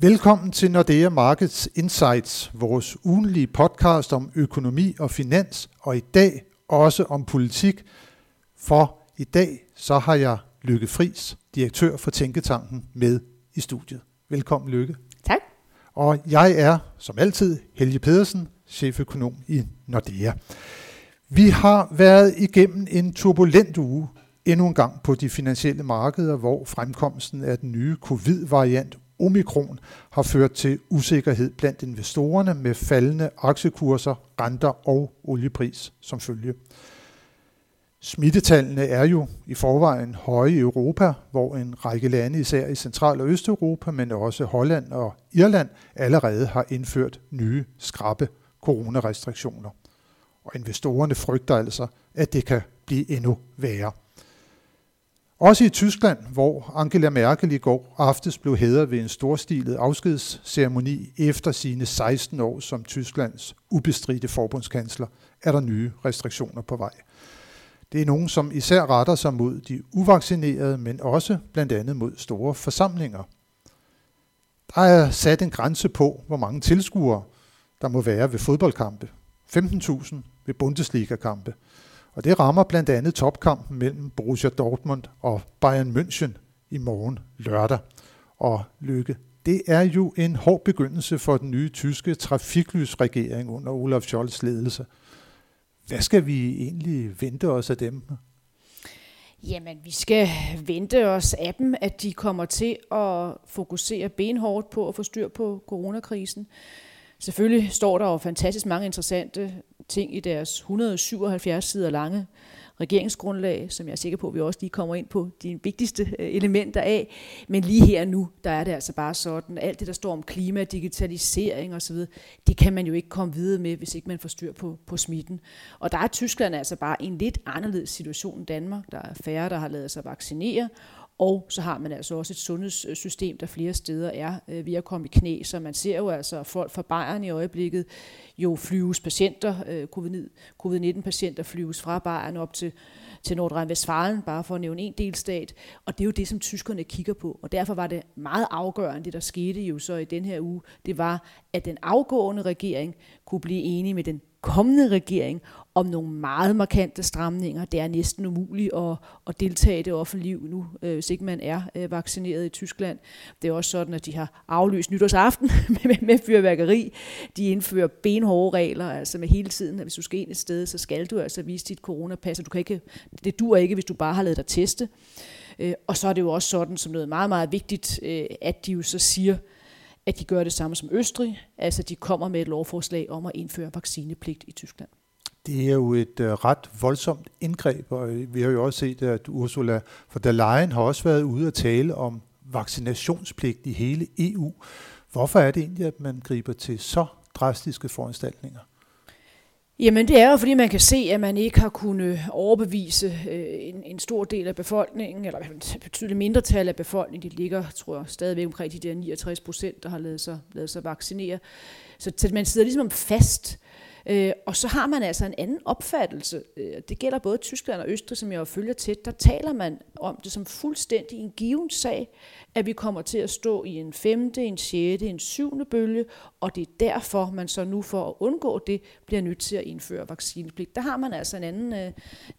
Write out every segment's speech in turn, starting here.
Velkommen til Nordea Markets Insights, vores ugenlige podcast om økonomi og finans, og i dag også om politik. For i dag så har jeg Lykke Fris, direktør for Tænketanken, med i studiet. Velkommen Lykke. Tak. Og jeg er, som altid, Helge Pedersen, cheføkonom i Nordea. Vi har været igennem en turbulent uge endnu en gang på de finansielle markeder, hvor fremkomsten af den nye covid-variant omikron har ført til usikkerhed blandt investorerne med faldende aktiekurser, renter og oliepris som følge. Smittetallene er jo i forvejen høje i Europa, hvor en række lande, især i Central- og Østeuropa, men også Holland og Irland, allerede har indført nye skrappe coronarestriktioner. Og investorerne frygter altså, at det kan blive endnu værre. Også i Tyskland, hvor Angela Merkel i går aftes blev hædret ved en storstilet afskedsceremoni efter sine 16 år som Tysklands ubestridte forbundskansler, er der nye restriktioner på vej. Det er nogen, som især retter sig mod de uvaccinerede, men også blandt andet mod store forsamlinger. Der er sat en grænse på, hvor mange tilskuere der må være ved fodboldkampe. 15.000 ved Bundesliga-kampe – og det rammer blandt andet topkampen mellem Borussia Dortmund og Bayern München i morgen lørdag. Og Lykke, det er jo en hård begyndelse for den nye tyske trafiklysregering under Olaf Scholz ledelse. Hvad skal vi egentlig vente os af dem? Jamen, vi skal vente os af dem, at de kommer til at fokusere benhårdt på at få styr på coronakrisen. Selvfølgelig står der jo fantastisk mange interessante ting i deres 177 sider lange regeringsgrundlag, som jeg er sikker på, at vi også lige kommer ind på de vigtigste øh, elementer af. Men lige her nu, der er det altså bare sådan, alt det, der står om klima, digitalisering osv., det kan man jo ikke komme videre med, hvis ikke man får styr på, på smitten. Og der er Tyskland altså bare en lidt anderledes situation end Danmark. Der er færre, der har lavet sig vaccinere, og så har man altså også et sundhedssystem, der flere steder er øh, ved at komme i knæ. Så man ser jo altså folk fra Bayern i øjeblikket jo flyves patienter, øh, covid-19-patienter flyves fra Bayern op til, til Nordrhein-Westfalen, bare for at nævne en delstat. Og det er jo det, som tyskerne kigger på. Og derfor var det meget afgørende, det der skete jo så i den her uge, det var, at den afgående regering kunne blive enige med den kommende regering om nogle meget markante stramninger. Det er næsten umuligt at, at deltage i det offentlige liv nu, øh, hvis ikke man er øh, vaccineret i Tyskland. Det er også sådan, at de har aflyst nytårsaften med, med fyrværkeri. De indfører benhårde regler, altså med hele tiden, at hvis du skal ind et sted, så skal du altså vise dit coronapas, du kan ikke, det dur ikke, hvis du bare har lavet dig teste. Øh, og så er det jo også sådan, som noget meget, meget vigtigt, øh, at de jo så siger, at de gør det samme som Østrig, altså de kommer med et lovforslag om at indføre vaccinepligt i Tyskland. Det er jo et øh, ret voldsomt indgreb, og øh, vi har jo også set, at Ursula von der Leyen har også været ude at tale om vaccinationspligt i hele EU. Hvorfor er det egentlig, at man griber til så drastiske foranstaltninger? Jamen det er jo fordi man kan se, at man ikke har kunnet overbevise øh, en, en stor del af befolkningen, eller et betydeligt mindretal af befolkningen, de ligger, tror jeg, stadigvæk omkring de der 69 procent, der har lavet sig, lavet sig vaccinere. Så, så man sidder ligesom fast Øh, og så har man altså en anden opfattelse. Øh, det gælder både Tyskland og Østrig, som jeg følger tæt. Der taler man om det som fuldstændig en given sag, at vi kommer til at stå i en femte, en sjette, en syvende bølge, og det er derfor, man så nu for at undgå det, bliver nødt til at indføre vaccinepligt. Der har man altså en anden øh,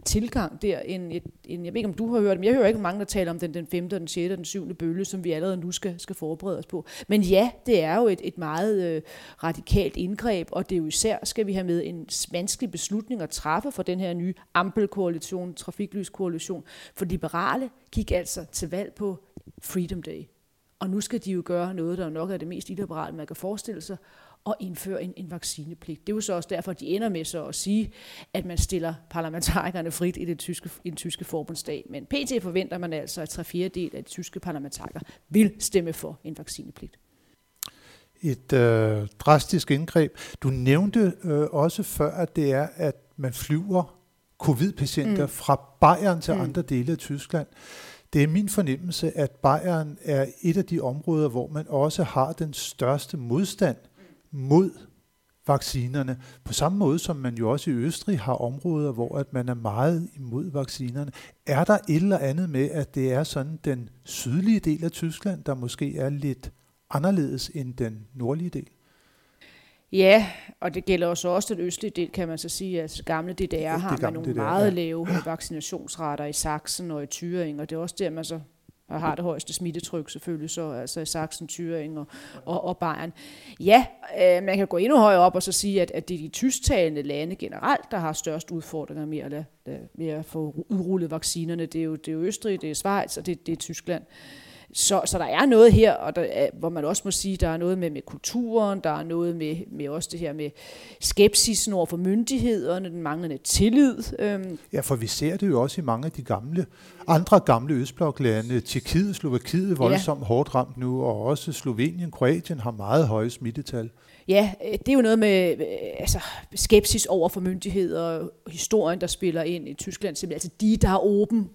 tilgang der, end, et, end, jeg ved ikke, om du har hørt, men jeg hører ikke mange, der taler om den, den femte, den sjette og den syvende bølge, som vi allerede nu skal, skal forberede os på. Men ja, det er jo et, et meget øh, radikalt indgreb, og det er jo især, skal vi have med en vanskelig beslutning at træffe for den her nye ampelkoalition, trafiklyskoalition, for liberale gik altså til valg på Freedom Day. Og nu skal de jo gøre noget, der nok er det mest illiberale, man kan forestille sig, og indføre en, en vaccinepligt. Det er jo så også derfor, de ender med så at sige, at man stiller parlamentarikerne frit i, det tyske, i den tyske forbundsdag. Men pt. forventer man altså, at tre fjerdedel af de tyske parlamentarikere vil stemme for en vaccinepligt. Et øh, drastisk indgreb. Du nævnte øh, også før, at det er, at man flyver covid-patienter mm. fra Bayern til mm. andre dele af Tyskland. Det er min fornemmelse, at Bayern er et af de områder, hvor man også har den største modstand mod vaccinerne. På samme måde som man jo også i Østrig har områder, hvor at man er meget imod vaccinerne. Er der et eller andet med, at det er sådan den sydlige del af Tyskland, der måske er lidt anderledes end den nordlige del? Ja, og det gælder også også den østlige del, kan man så sige. Altså gamle DDR har man nogle DDR, meget ja. lave vaccinationsrater i Sachsen og i Thüringen, og det er også der, man så og har det højeste smittetryk selvfølgelig, så altså i Sachsen, Thüringen og, og, og Bayern. Ja, øh, man kan gå endnu højere op og så sige, at, at det er de tysktalende lande generelt, der har størst udfordringer med at, med at få udrullet vaccinerne. Det er jo, det er jo Østrig, det er Schweiz og det, det er Tyskland. Så, så der er noget her, og der er, hvor man også må sige, der er noget med, med kulturen, der er noget med, med også det her med skepsisen over for myndighederne, den manglende tillid. Øhm. Ja, for vi ser det jo også i mange af de gamle, andre gamle Østbloklande. Tjekkiet, Slovakiet voldsomt ja. hårdt ramt nu, og også Slovenien, Kroatien har meget høje smittetal. Ja, øh, det er jo noget med øh, altså, skepsis over for myndigheder, historien, der spiller ind i Tyskland, simpelthen. altså de, der er åben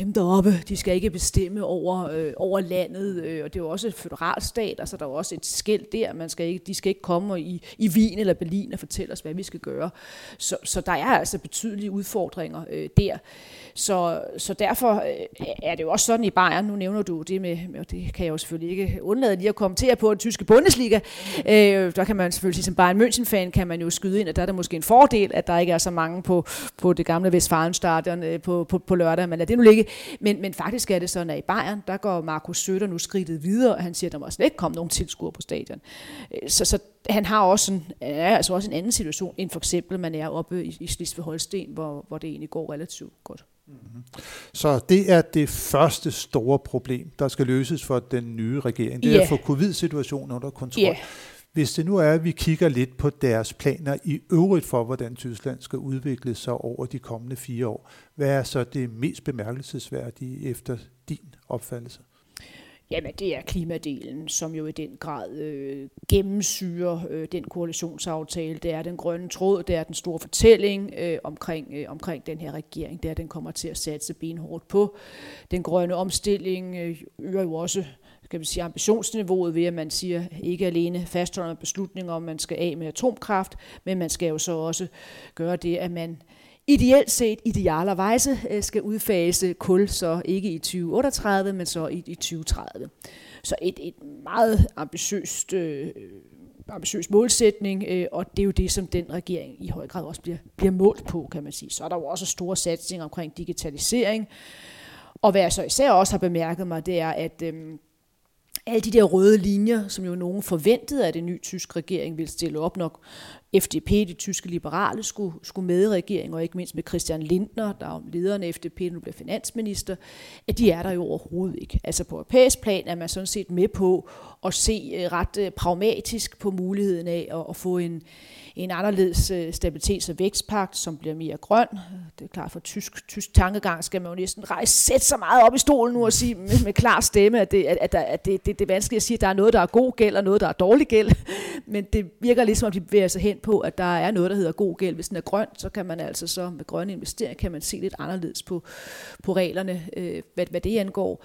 dem deroppe, de skal ikke bestemme over, øh, over landet, øh, og det er jo også et federalstat, altså der er jo også et skæld der, man skal ikke, de skal ikke komme i, i Wien eller Berlin og fortælle os, hvad vi skal gøre. Så, så der er altså betydelige udfordringer øh, der. Så, så derfor øh, er det jo også sådan i Bayern, nu nævner du det med, og det kan jeg jo selvfølgelig ikke undlade lige at kommentere på, den tyske Bundesliga. Øh, der kan man selvfølgelig sige, som Bayern München-fan, kan man jo skyde ind, at der er der måske en fordel, at der ikke er så mange på, på det gamle Westfalenstadion øh, på, på, på lørdag, men lad det nu ligge. Men, men faktisk er det sådan, at i Bayern, der går Markus Søder nu skridtet videre, og han siger, at der må slet ikke komme nogen tilskuere på stadion. Øh, så, så han har også en, er altså også en anden situation, end for eksempel, man er oppe i, i Slesvig-Holsten, hvor, hvor det egentlig går relativt godt. Mm-hmm. Så det er det første store problem, der skal løses for den nye regering. Det er yeah. at få covid-situationen under kontrol. Yeah. Hvis det nu er, at vi kigger lidt på deres planer i øvrigt for, hvordan Tyskland skal udvikle sig over de kommende fire år, hvad er så det mest bemærkelsesværdige efter din opfattelse? Jamen, det er klimadelen, som jo i den grad øh, gennemsyrer øh, den koalitionsaftale. Det er den grønne tråd, det er den store fortælling øh, omkring, øh, omkring den her regering. Det er, at den kommer til at satse benhårdt på. Den grønne omstilling øh, øger jo også kan man sige, ambitionsniveauet ved, at man siger ikke alene fastholder beslutninger om, at man skal af med atomkraft, men man skal jo så også gøre det, at man ideelt set, idealervejse, øh, skal udfase kul, så ikke i 2038, men så i, i 2030. Så et, et meget ambitiøst øh, ambitiøs målsætning, øh, og det er jo det, som den regering i høj grad også bliver, bliver målt på, kan man sige. Så er der jo også store satsninger omkring digitalisering, og hvad jeg så især også har bemærket mig, det er, at øh, alle de der røde linjer, som jo nogen forventede, at en ny tysk regering ville stille op, nok FDP, de tyske liberale, skulle, skulle med i regeringen, og ikke mindst med Christian Lindner, der er lederen af FDP, nu bliver finansminister, at de er der jo overhovedet ikke. Altså på europæisk plan er man sådan set med på at se øh, ret øh, pragmatisk på muligheden af at, at få en, en anderledes øh, stabilitets- og vækstpagt, som bliver mere grøn. Det er klart, for tysk, tysk tankegang skal man jo næsten rejse, sætte så meget op i stolen nu og sige med, med klar stemme, at, det, at, at, at det, det, det er vanskeligt at sige, at der er noget, der er god gæld, og noget, der er dårlig gæld. Men det virker ligesom, at de bevæger sig hen på, at der er noget, der hedder god gæld. Hvis den er grøn, så kan man altså så med grønne investeringer, kan man se lidt anderledes på, på reglerne, øh, hvad, hvad det angår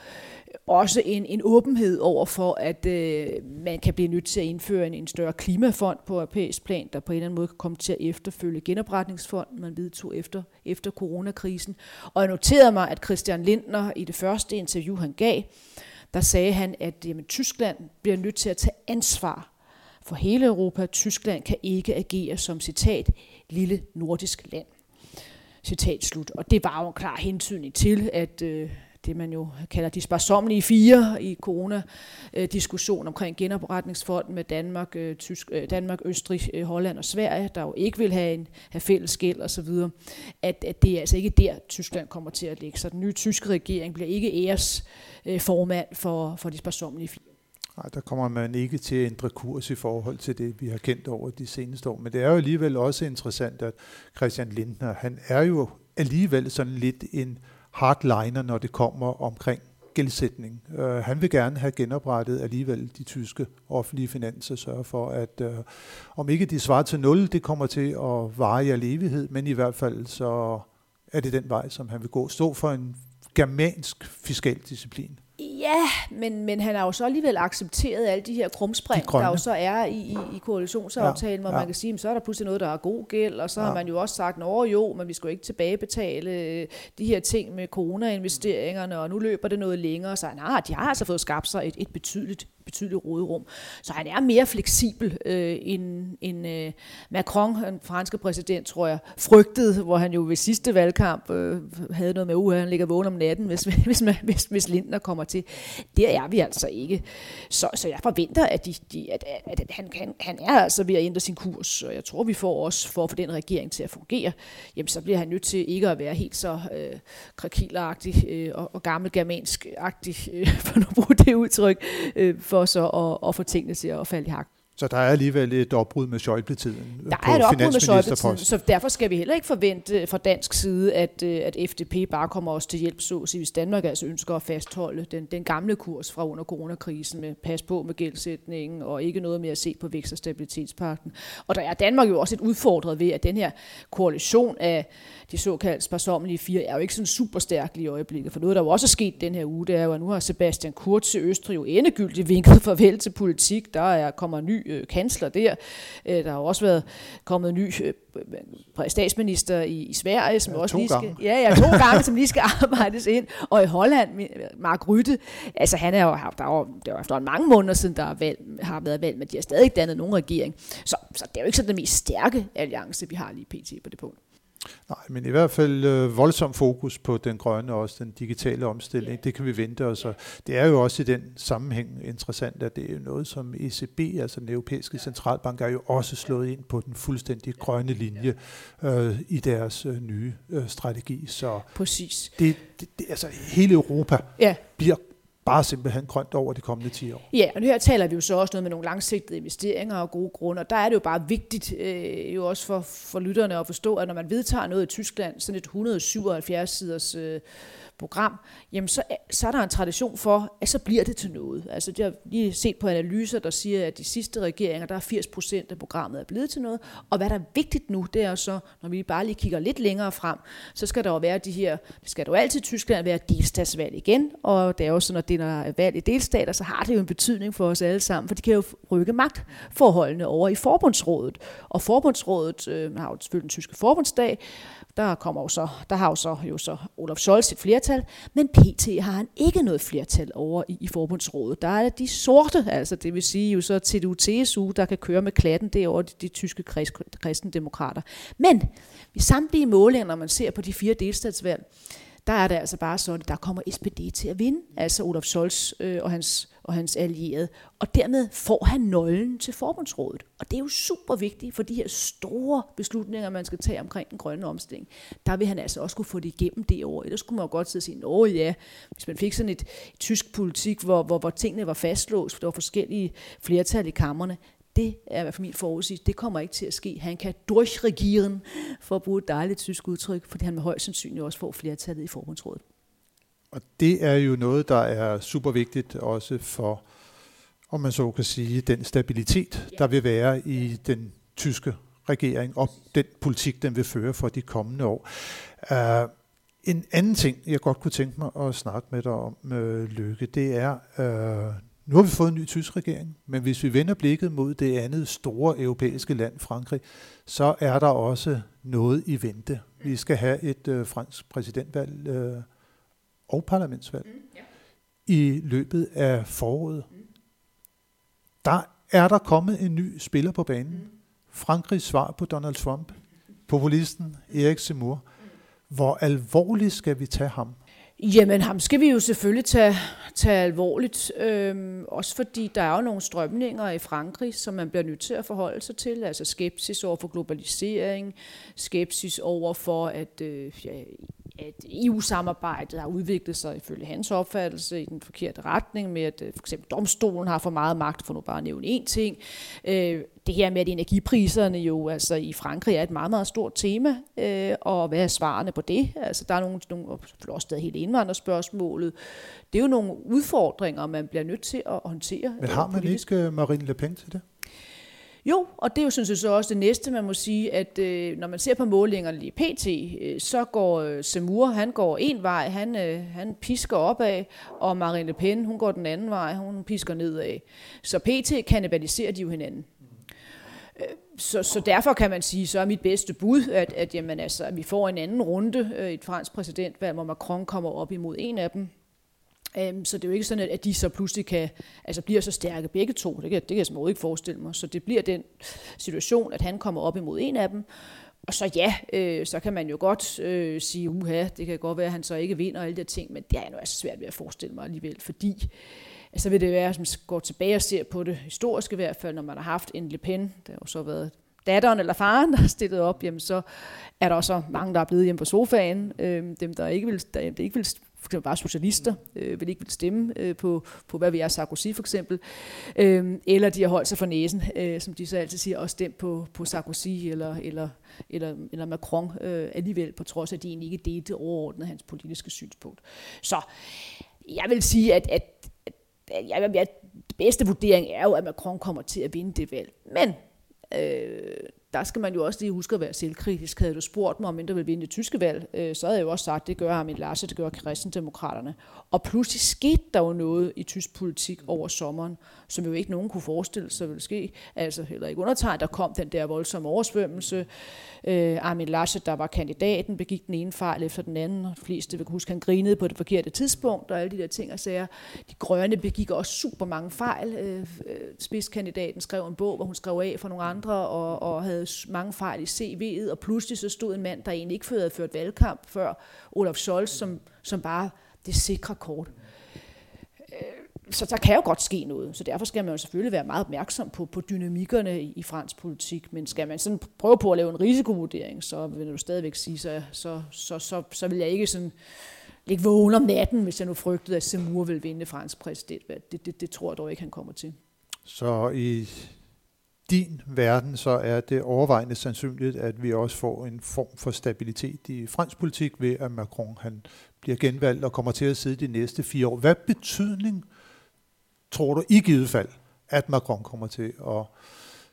også en, en åbenhed over for, at øh, man kan blive nødt til at indføre en, en større klimafond på europæisk plan, der på en eller anden måde kan komme til at efterfølge genopretningsfonden, man vedtog efter, efter coronakrisen. Og jeg noterede mig, at Christian Lindner i det første interview, han gav, der sagde han, at jamen, Tyskland bliver nødt til at tage ansvar for hele Europa. Tyskland kan ikke agere som, citat, lille nordisk land. Citat slut. Og det var jo en klar hentydning til, at øh, det, man jo kalder de sparsomlige fire i corona-diskussion omkring genopretningsfonden med Danmark, øh, Tysk, øh, Danmark, Østrig, øh, Holland og Sverige, der jo ikke vil have, en, have fælles gæld osv., at, at det er altså ikke der, Tyskland kommer til at ligge. Så den nye tyske regering bliver ikke æres formand for, for de sparsomlige fire. Nej, der kommer man ikke til at ændre kurs i forhold til det, vi har kendt over de seneste år. Men det er jo alligevel også interessant, at Christian Lindner, han er jo alligevel sådan lidt en hardliner, når det kommer omkring gældsætning. Uh, han vil gerne have genoprettet alligevel de tyske offentlige finanser, sørge for, at uh, om ikke de svarer til nul, det kommer til at vare i al evighed, men i hvert fald så er det den vej, som han vil gå. Stå for en germansk fiskal disciplin. Ja, men, men han har jo så alligevel accepteret alle de her krumspring, de der jo så er i, i, i koalitionsaftalen, ja, hvor ja. man kan sige, så er der pludselig noget, der er god gæld, og så ja. har man jo også sagt, at jo, men vi skal jo ikke tilbagebetale øh, de her ting med corona-investeringerne, og nu løber det noget længere, så nej, de har altså fået skabt sig et, et betydeligt betydeligt råderum. Så han er mere fleksibel øh, end, end øh, Macron, den franske præsident, tror jeg, frygtede, hvor han jo ved sidste valgkamp øh, havde noget med, at han ligger vågen om natten, hvis, hvis, hvis, hvis Lindner kommer til. Det er vi altså ikke. Så, så jeg forventer, at, de, de, at, at, at han, han, han er altså ved at ændre sin kurs, og jeg tror, vi får også for at få den regering til at fungere, jamen så bliver han nødt til ikke at være helt så øh, krakilagtig øh, og, og gammelgermansk-agtig, øh, for at bruge det udtryk, øh, for for så at, at få tingene til at falde i hak. Så der er alligevel et opbrud med Schäuble-tiden Der er et opbrud med schäuble så derfor skal vi heller ikke forvente fra dansk side, at, øh, at FDP bare kommer os til hjælp, så hvis Danmark altså ønsker at fastholde den, den gamle kurs fra under coronakrisen med pas på med gældsætningen og ikke noget med at se på vækst- og stabilitetspakten. Og der er Danmark jo også et udfordret ved, at den her koalition af de såkaldte sparsommelige fire er jo ikke sådan super stærk i øjeblikket. For noget, der jo også er sket den her uge, det er jo, at nu har Sebastian Kurz til Østrig jo endegyldigt vinket farvel til politik. Der er, kommer ny øh, kansler der. Øh, der har også været kommet ny øh, statsminister i, i Sverige, som ja, også lige skal, ja, ja, to gange, som lige skal arbejdes ind. Og i Holland, Mark Rytte, altså han er jo, der er jo, det er jo efter mange måneder siden, der er valg, har været valg, men de har stadig ikke dannet nogen regering. Så, så det er jo ikke sådan den mest stærke alliance, vi har lige pt. på det punkt. Nej, men i hvert fald øh, voldsom fokus på den grønne og også den digitale omstilling. Det kan vi vente os. Og det er jo også i den sammenhæng interessant, at det er noget, som ECB, altså den europæiske centralbank, er jo også slået ind på den fuldstændig grønne linje øh, i deres øh, nye øh, strategi. Så Præcis. Det, det, det, altså hele Europa ja. bliver bare simpelthen grønt over de kommende 10 år. Ja, og her taler vi jo så også noget med nogle langsigtede investeringer og gode grunde, og der er det jo bare vigtigt øh, jo også for, for lytterne at forstå, at når man vedtager noget i Tyskland, sådan et 177 siders øh, program, jamen så, så er der en tradition for, at så bliver det til noget. Altså jeg har lige set på analyser, der siger, at de sidste regeringer, der er 80 procent af programmet er blevet til noget, og hvad der er vigtigt nu, det er så, når vi bare lige kigger lidt længere frem, så skal der jo være de her, det skal jo altid i Tyskland være delstatsvalg igen, og det er jo sådan, at det er valg i delstater, så har det jo en betydning for os alle sammen, for de kan jo rykke magtforholdene over i forbundsrådet, og forbundsrådet øh, har jo selvfølgelig den tyske forbundsdag, der, kommer jo så, der har jo så, jo så Olaf Scholz et flertal, men PT har han ikke noget flertal over i, i forbundsrådet. Der er de sorte, altså det vil sige jo så CDU-TSU, der kan køre med klatten, det er over de, de tyske krist, kristendemokrater. Men i samtlige målinger, når man ser på de fire delstatsvalg, der er det altså bare sådan, at der kommer SPD til at vinde, altså Olaf Scholz øh, og, hans, og hans allierede. Og dermed får han nøglen til forbundsrådet. Og det er jo super vigtigt for de her store beslutninger, man skal tage omkring den grønne omstilling. Der vil han altså også kunne få det igennem det år. Ellers skulle man jo godt sidde og sige, åh ja, hvis man fik sådan et, et tysk politik, hvor, hvor, hvor tingene var fastlåst, for der var forskellige flertal i kammerne, det er i hvert fald min forudsigelse. Det kommer ikke til at ske. Han kan durchregieren, for at bruge et dejligt tysk udtryk, fordi han med højst sandsynligt også får flertallet i forbundsrådet. Og det er jo noget, der er super vigtigt også for, om man så kan sige, den stabilitet, der vil være i den tyske regering og den politik, den vil føre for de kommende år. Uh, en anden ting, jeg godt kunne tænke mig at snakke med dig om, uh, Lykke, det er, uh, nu har vi fået en ny tysk regering, men hvis vi vender blikket mod det andet store europæiske land, Frankrig, så er der også noget i vente. Vi skal have et øh, fransk præsidentvalg øh, og parlamentsvalg mm, ja. i løbet af foråret. Mm. Der er der kommet en ny spiller på banen. Mm. Frankrigs svar på Donald Trump, populisten Erik Zemmour. Mm. Hvor alvorligt skal vi tage ham? Jamen, ham skal vi jo selvfølgelig tage, tage alvorligt, øhm, også fordi der er jo nogle strømninger i Frankrig, som man bliver nødt til at forholde sig til, altså skepsis over for globalisering, skepsis over for, at øh, ja, at EU-samarbejdet har udviklet sig ifølge hans opfattelse i den forkerte retning, med at øh, for eksempel domstolen har for meget magt, for nu bare at nævne én ting. Øh, det her med, at energipriserne jo altså i Frankrig er et meget, meget stort tema, øh, og hvad er svarene på det? Altså der er nogle, nogle også stadig hele indvandrerspørgsmålet. Det er jo nogle udfordringer, man bliver nødt til at håndtere. Men har man politisk. ikke Marine Le Pen til det? Jo, og det er jo sådan set så også det næste, man må sige, at øh, når man ser på målingerne lige PT, øh, så går øh, Semur, han går en vej, han, øh, han pisker opad, og Marine Le Pen, hun går den anden vej, hun pisker nedad. Så PT kanibaliserer de jo hinanden. Øh, så, så derfor kan man sige, så er mit bedste bud, at, at, jamen, altså, at vi får en anden runde øh, i et fransk præsidentvalg, hvor Macron kommer op imod en af dem, Um, så det er jo ikke sådan, at de så pludselig kan, altså bliver så stærke begge to. Det kan, det kan jeg simpelthen ikke forestille mig. Så det bliver den situation, at han kommer op imod en af dem. Og så ja, øh, så kan man jo godt øh, sige, uha, det kan godt være, at han så ikke vinder alle de ting, men det er nu altså svært ved at forestille mig alligevel, fordi så vil det være, at man går tilbage og ser på det historiske i hvert fald, når man har haft en Le Pen, der har jo så været datteren eller faren, der har stillet op, jamen så er der også mange, der er blevet hjemme på sofaen. Øhm, dem, der ikke vil, der, der ikke vil eksempel bare socialister, øh, vil ikke vil stemme øh, på, på, hvad vi er, Sarkozy for eksempel, øh, eller de har holdt sig for næsen, øh, som de så altid siger, og stemt på, på Sarkozy eller, eller, eller, eller Macron øh, alligevel, på trods af, at de egentlig ikke delte overordnet hans politiske synspunkt. Så jeg vil sige, at, at, at, at, jeg, at det bedste vurdering er jo, at Macron kommer til at vinde det valg. Men øh, der skal man jo også lige huske at være selvkritisk. Havde du spurgt mig, om der ville vinde det tyske valg, øh, så havde jeg jo også sagt, det gør Armin Larsen, det gør kristendemokraterne. Og pludselig skete der jo noget i tysk politik over sommeren, som jo ikke nogen kunne forestille sig ville ske. Altså heller ikke undertegnet, der kom den der voldsomme oversvømmelse. Øh, Armin Laschet, der var kandidaten, begik den ene fejl efter den anden, de fleste vil huske, han grinede på det forkerte tidspunkt, og alle de der ting og sager. De grønne begik også super mange fejl. Øh, øh spidskandidaten skrev en bog, hvor hun skrev af for nogle andre, og, og havde mange fejl i CV'et, og pludselig så stod en mand, der egentlig ikke havde ført valgkamp før, Olaf Scholz, som, som bare det sikre kort. Øh, så der kan jo godt ske noget, så derfor skal man jo selvfølgelig være meget opmærksom på, på dynamikkerne i, i fransk politik, men skal man sådan prøve på at lave en risikovurdering, så vil du stadigvæk sige, så, så, så, så, så vil jeg ikke sådan ligge vågen om natten, hvis jeg nu frygtede, at Zemmour vil vinde fransk præsident. Det, det, det tror jeg dog ikke, han kommer til. Så i din verden, så er det overvejende sandsynligt, at vi også får en form for stabilitet i fransk politik ved, at Macron han bliver genvalgt og kommer til at sidde de næste fire år. Hvad betydning tror du i givet fald, at Macron kommer til at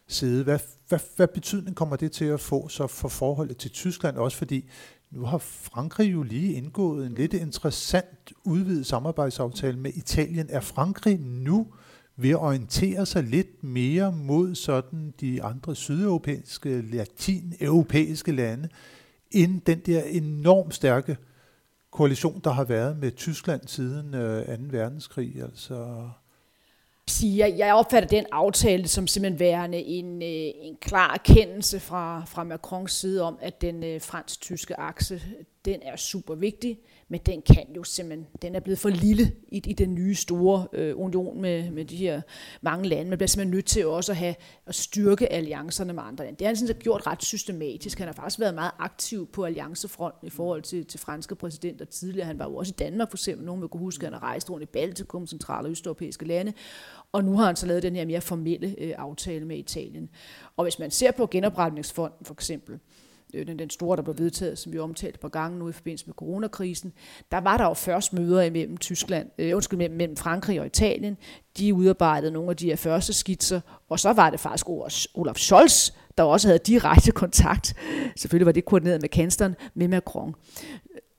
sidde? Hvad, hvad, hvad betydning kommer det til at få så for forholdet til Tyskland? Også fordi nu har Frankrig jo lige indgået en lidt interessant udvidet samarbejdsaftale med Italien. Er Frankrig nu ved at orientere sig lidt mere mod sådan de andre sydeuropæiske, latineuropæiske lande, end den der enormt stærke koalition, der har været med Tyskland siden øh, 2. verdenskrig. Altså siger, jeg opfatter den aftale som simpelthen værende en, øh, en klar erkendelse fra, fra Macrons side om, at den øh, fransk-tyske akse, den er super vigtig men den kan jo simpelthen, den er blevet for lille i, i den nye store øh, union med, med de her mange lande. Man bliver simpelthen nødt til også at have at styrke alliancerne med andre lande. Det har han sådan gjort ret systematisk. Han har faktisk været meget aktiv på alliancefronten i forhold til, til franske præsidenter tidligere. Han var jo også i Danmark for eksempel. Nogen vil kunne huske, at han har rejst rundt i Baltikum, centrale og østeuropæiske lande. Og nu har han så lavet den her mere formelle øh, aftale med Italien. Og hvis man ser på genopretningsfonden for eksempel, Øh, den, den store, der blev vedtaget, som vi omtalte på par gange nu i forbindelse med coronakrisen, der var der jo først møder imellem Tyskland, øh, undskyld, mellem, mellem Frankrig og Italien. De udarbejdede nogle af de her første skitser, og så var det faktisk Olaf Scholz, der også havde direkte kontakt, selvfølgelig var det koordineret med kansleren, med Macron.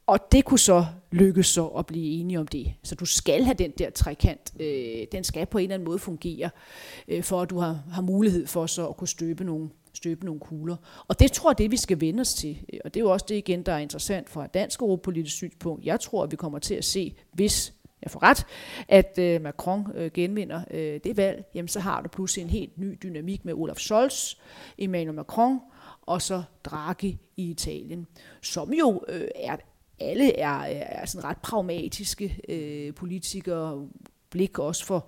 Og det kunne så lykkes så at blive enige om det. Så du skal have den der trekant. Øh, den skal på en eller anden måde fungere, øh, for at du har, har mulighed for så at kunne støbe nogle, støbe nogle kugler. Og det tror jeg, det vi skal vende os til. Og det er jo også det igen, der er interessant fra et dansk europolitisk synspunkt. Jeg tror, at vi kommer til at se, hvis jeg får ret, at øh, Macron øh, genvinder øh, det valg, jamen så har du pludselig en helt ny dynamik med Olaf Scholz, Emmanuel Macron, og så Draghi i Italien, som jo øh, er, alle er, er sådan ret pragmatiske øh, politikere, blik også for,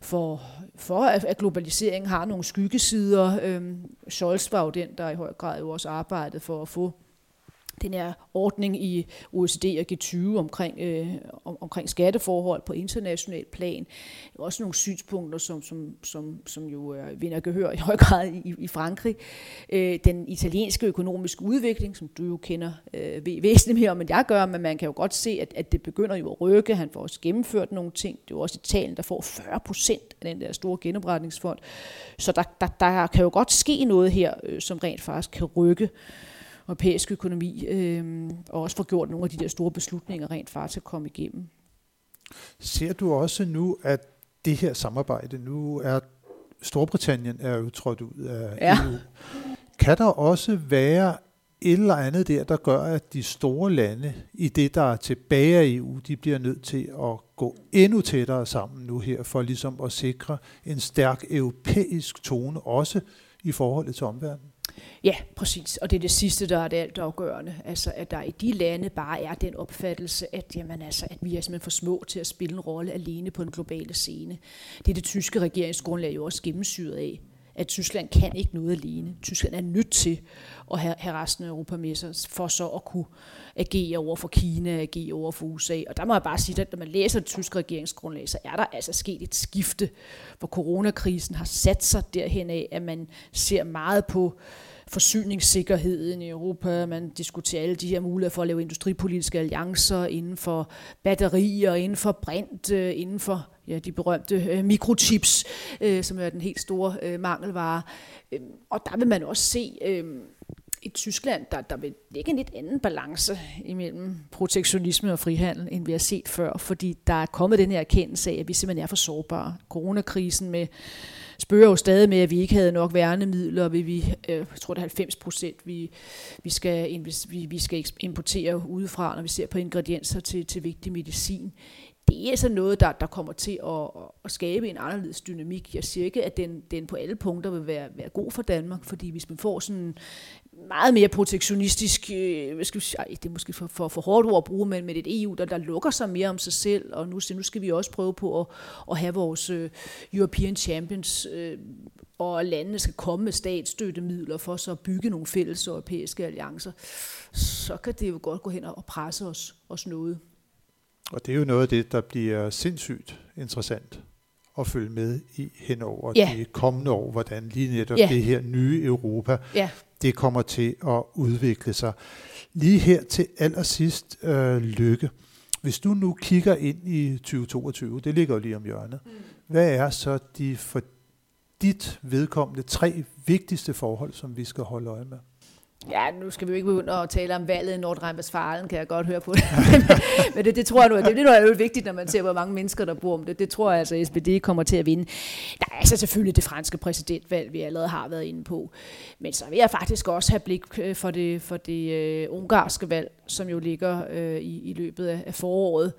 for, for at globaliseringen har nogle skyggesider. Øhm, Scholz var jo den, der i høj grad jo også arbejdede for at få den her ordning i OECD og G20 omkring, øh, om, omkring skatteforhold på international plan. Også nogle synspunkter, som, som, som, som jo øh, vinder gehør i høj grad i, i Frankrig. Øh, den italienske økonomiske udvikling, som du jo kender øh, væsentligt mere om, end jeg gør, men man kan jo godt se, at, at det begynder jo at rykke. Han får også gennemført nogle ting. Det er jo også Italien, der får 40 procent af den der store genopretningsfond. Så der, der, der kan jo godt ske noget her, øh, som rent faktisk kan rykke europæisk økonomi, øh, og også få gjort nogle af de der store beslutninger rent faktisk at komme igennem. Ser du også nu, at det her samarbejde, nu er Storbritannien er jo trådt ud af ja. EU, kan der også være et eller andet der, der gør, at de store lande i det, der er tilbage af EU, de bliver nødt til at gå endnu tættere sammen nu her, for ligesom at sikre en stærk europæisk tone, også i forholdet til omverdenen? Ja, præcis. Og det er det sidste, der er det alt afgørende. Altså, at der i de lande bare er den opfattelse, at, jamen, altså, at vi er simpelthen for små til at spille en rolle alene på en globale scene. Det er det tyske regeringsgrundlag jo også gennemsyret af at Tyskland kan ikke noget alene. Tyskland er nødt til at have, have resten af Europa med sig, for så at kunne agere over for Kina, agere over for USA. Og der må jeg bare sige, at når man læser det tyske regeringsgrundlag, så er der altså sket et skifte, hvor coronakrisen har sat sig derhen af, at man ser meget på forsyningssikkerheden i Europa. Man diskuterer alle de her muligheder for at lave industripolitiske alliancer inden for batterier, inden for brint, øh, inden for ja, de berømte øh, mikrochips, øh, som er den helt store øh, mangelvare. Øh, og der vil man også se øh, i Tyskland, der, der vil ligge en lidt anden balance imellem protektionisme og frihandel, end vi har set før, fordi der er kommet den her erkendelse af, at vi simpelthen er for sårbare. Coronakrisen med spørger jo stadig med, at vi ikke havde nok værnemidler, og vi, vi øh, jeg tror det er 90 procent, vi, vi, skal, vi, vi skal importere udefra, når vi ser på ingredienser til, til vigtig medicin det er så noget, der, der kommer til at, at skabe en anderledes dynamik. Jeg siger ikke, at den, den på alle punkter vil være, være god for Danmark, fordi hvis man får sådan meget mere protektionistisk, øh, hvad skal vi sige, ej, det er måske for, for, for hårdt ord at bruge, men med et EU, der, der lukker sig mere om sig selv, og nu, nu skal vi også prøve på at, at have vores øh, European Champions, øh, og landene skal komme med statsstøttemidler for så at bygge nogle fælles europæiske alliancer, så kan det jo godt gå hen og presse os, os noget. Og det er jo noget af det, der bliver sindssygt interessant at følge med i henover ja. de kommende år, hvordan lige netop ja. det her nye Europa, ja. det kommer til at udvikle sig. Lige her til allersidst, øh, Lykke. Hvis du nu kigger ind i 2022, det ligger jo lige om hjørnet, mm. hvad er så de for dit vedkommende tre vigtigste forhold, som vi skal holde øje med? Ja, nu skal vi jo ikke begynde at tale om valget i Nordrhein-Westfalen, kan jeg godt høre på det. Men det, det tror jeg nu, det, det er jo vigtigt, når man ser, hvor mange mennesker, der bor om det. Det tror jeg altså, at SPD kommer til at vinde. Der er altså selvfølgelig det franske præsidentvalg, vi allerede har været inde på. Men så vil jeg faktisk også have blik øh, for det, for det uh, ungarske valg, som jo ligger uh, i, i løbet af, af foråret.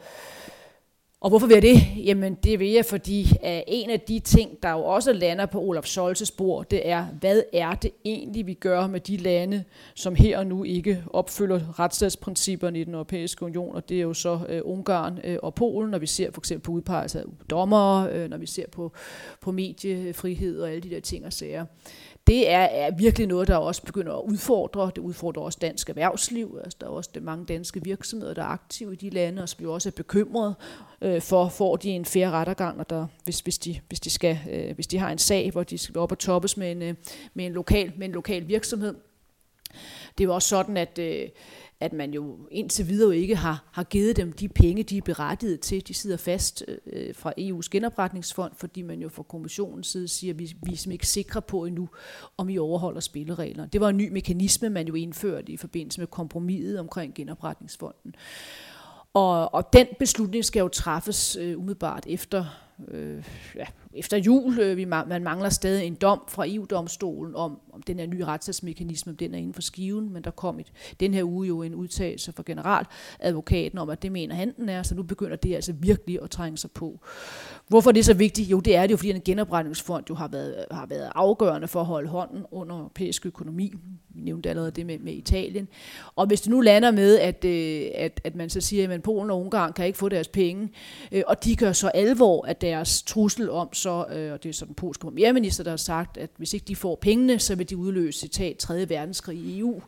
Og hvorfor vil jeg det? Jamen det vil jeg, fordi at en af de ting, der jo også lander på Olaf Scholz's bord, det er, hvad er det egentlig, vi gør med de lande, som her og nu ikke opfylder retsstatsprincipperne i den europæiske union, og det er jo så uh, Ungarn uh, og Polen, når vi ser for eksempel på udpegelse af dommere, uh, når vi ser på, på mediefrihed og alle de der ting og sager det er, er virkelig noget, der også begynder at udfordre. Det udfordrer også dansk erhvervsliv. Altså, der er også det mange danske virksomheder, der er aktive i de lande, og som jo også er bekymrede øh, for, får de en færre rettergang, og der, hvis, hvis, de, hvis, de skal, øh, hvis de har en sag, hvor de skal op og toppes med en, øh, med en, lokal, med en lokal virksomhed. Det er jo også sådan, at øh, at man jo indtil videre ikke har, har givet dem de penge, de er berettiget til. De sidder fast øh, fra EU's genopretningsfond, fordi man jo fra kommissionens side siger, at vi, vi er ikke sikre på endnu, om vi overholder spillereglerne. Det var en ny mekanisme, man jo indførte i forbindelse med kompromiset omkring genopretningsfonden. Og, og den beslutning skal jo træffes øh, umiddelbart efter øh, ja, efter jul. Øh, vi, man mangler stadig en dom fra EU-domstolen om, om den her nye retssatsmekanisme, om den er inden for skiven, men der kom et, den her uge jo en udtalelse fra generaladvokaten om, at det mener han den er, så nu begynder det altså virkelig at trænge sig på. Hvorfor er det så vigtigt? Jo, det er det jo, fordi en genopretningsfond jo har været, har været afgørende for at holde hånden under europæisk økonomi. Vi nævnte allerede det med, med Italien. Og hvis det nu lander med, at, øh, at, at man så siger, at Polen og Ungarn kan ikke få deres penge, øh, og de gør så alvor at deres trussel om så, øh, og det er så den polske premierminister, der har sagt, at hvis ikke de får pengene, så vil de udløse citat 3. verdenskrig i EU.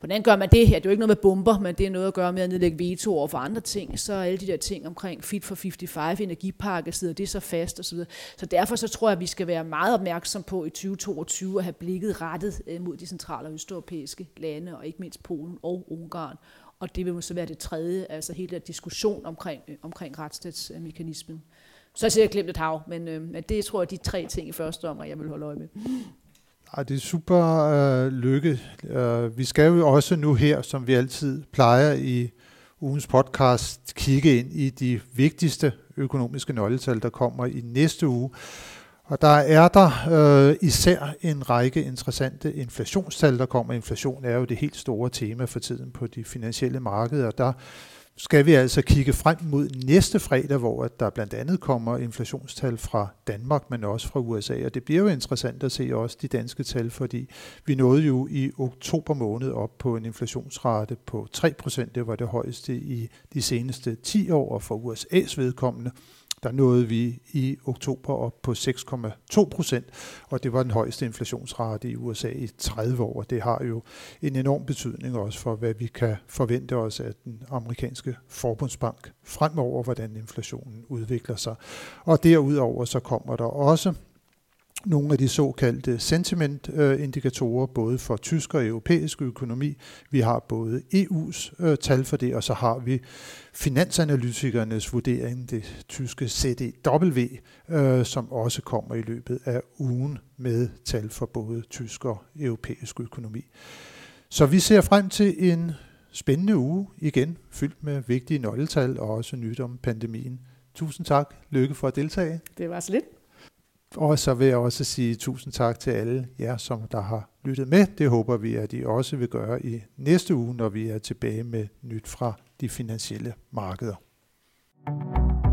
Hvordan gør man det her? Det er jo ikke noget med bomber, men det er noget at gøre med at nedlægge veto over for andre ting. Så alle de der ting omkring Fit for 55, energipakke, sidder det så fast osv. Så derfor så tror jeg, at vi skal være meget opmærksom på i 2022 at have blikket rettet øh, mod de centrale og østeuropæiske lande, og ikke mindst Polen og Ungarn. Og det vil så være det tredje, altså hele den diskussion omkring, øh, omkring retsstatsmekanismen. Så har jeg glemt et hav, men, øh, men det tror jeg de tre ting i første omgang, jeg vil holde øje med. Ej, det er super øh, lykke. Øh, vi skal jo også nu her, som vi altid plejer i ugens podcast, kigge ind i de vigtigste økonomiske nøgletal, der kommer i næste uge. Og der er der øh, især en række interessante inflationstal, der kommer. Inflation er jo det helt store tema for tiden på de finansielle markeder. Der skal vi altså kigge frem mod næste fredag, hvor der blandt andet kommer inflationstal fra Danmark, men også fra USA. Og det bliver jo interessant at se også de danske tal, fordi vi nåede jo i oktober måned op på en inflationsrate på 3%. Det var det højeste i de seneste 10 år, og for USA's vedkommende der nåede vi i oktober op på 6,2 procent, og det var den højeste inflationsrate i USA i 30 år. Det har jo en enorm betydning også for, hvad vi kan forvente os af den amerikanske forbundsbank fremover, hvordan inflationen udvikler sig. Og derudover så kommer der også nogle af de såkaldte sentimentindikatorer, øh, både for tysk og europæisk økonomi. Vi har både EU's øh, tal for det, og så har vi finansanalytikernes vurdering, det tyske CDW, øh, som også kommer i løbet af ugen med tal for både tysk og europæisk økonomi. Så vi ser frem til en spændende uge igen, fyldt med vigtige nøgletal og også nyt om pandemien. Tusind tak, Lykke, for at deltage. Det var så lidt. Og så vil jeg også sige tusind tak til alle jer, som der har lyttet med. Det håber vi, at I også vil gøre i næste uge, når vi er tilbage med nyt fra de finansielle markeder. thank you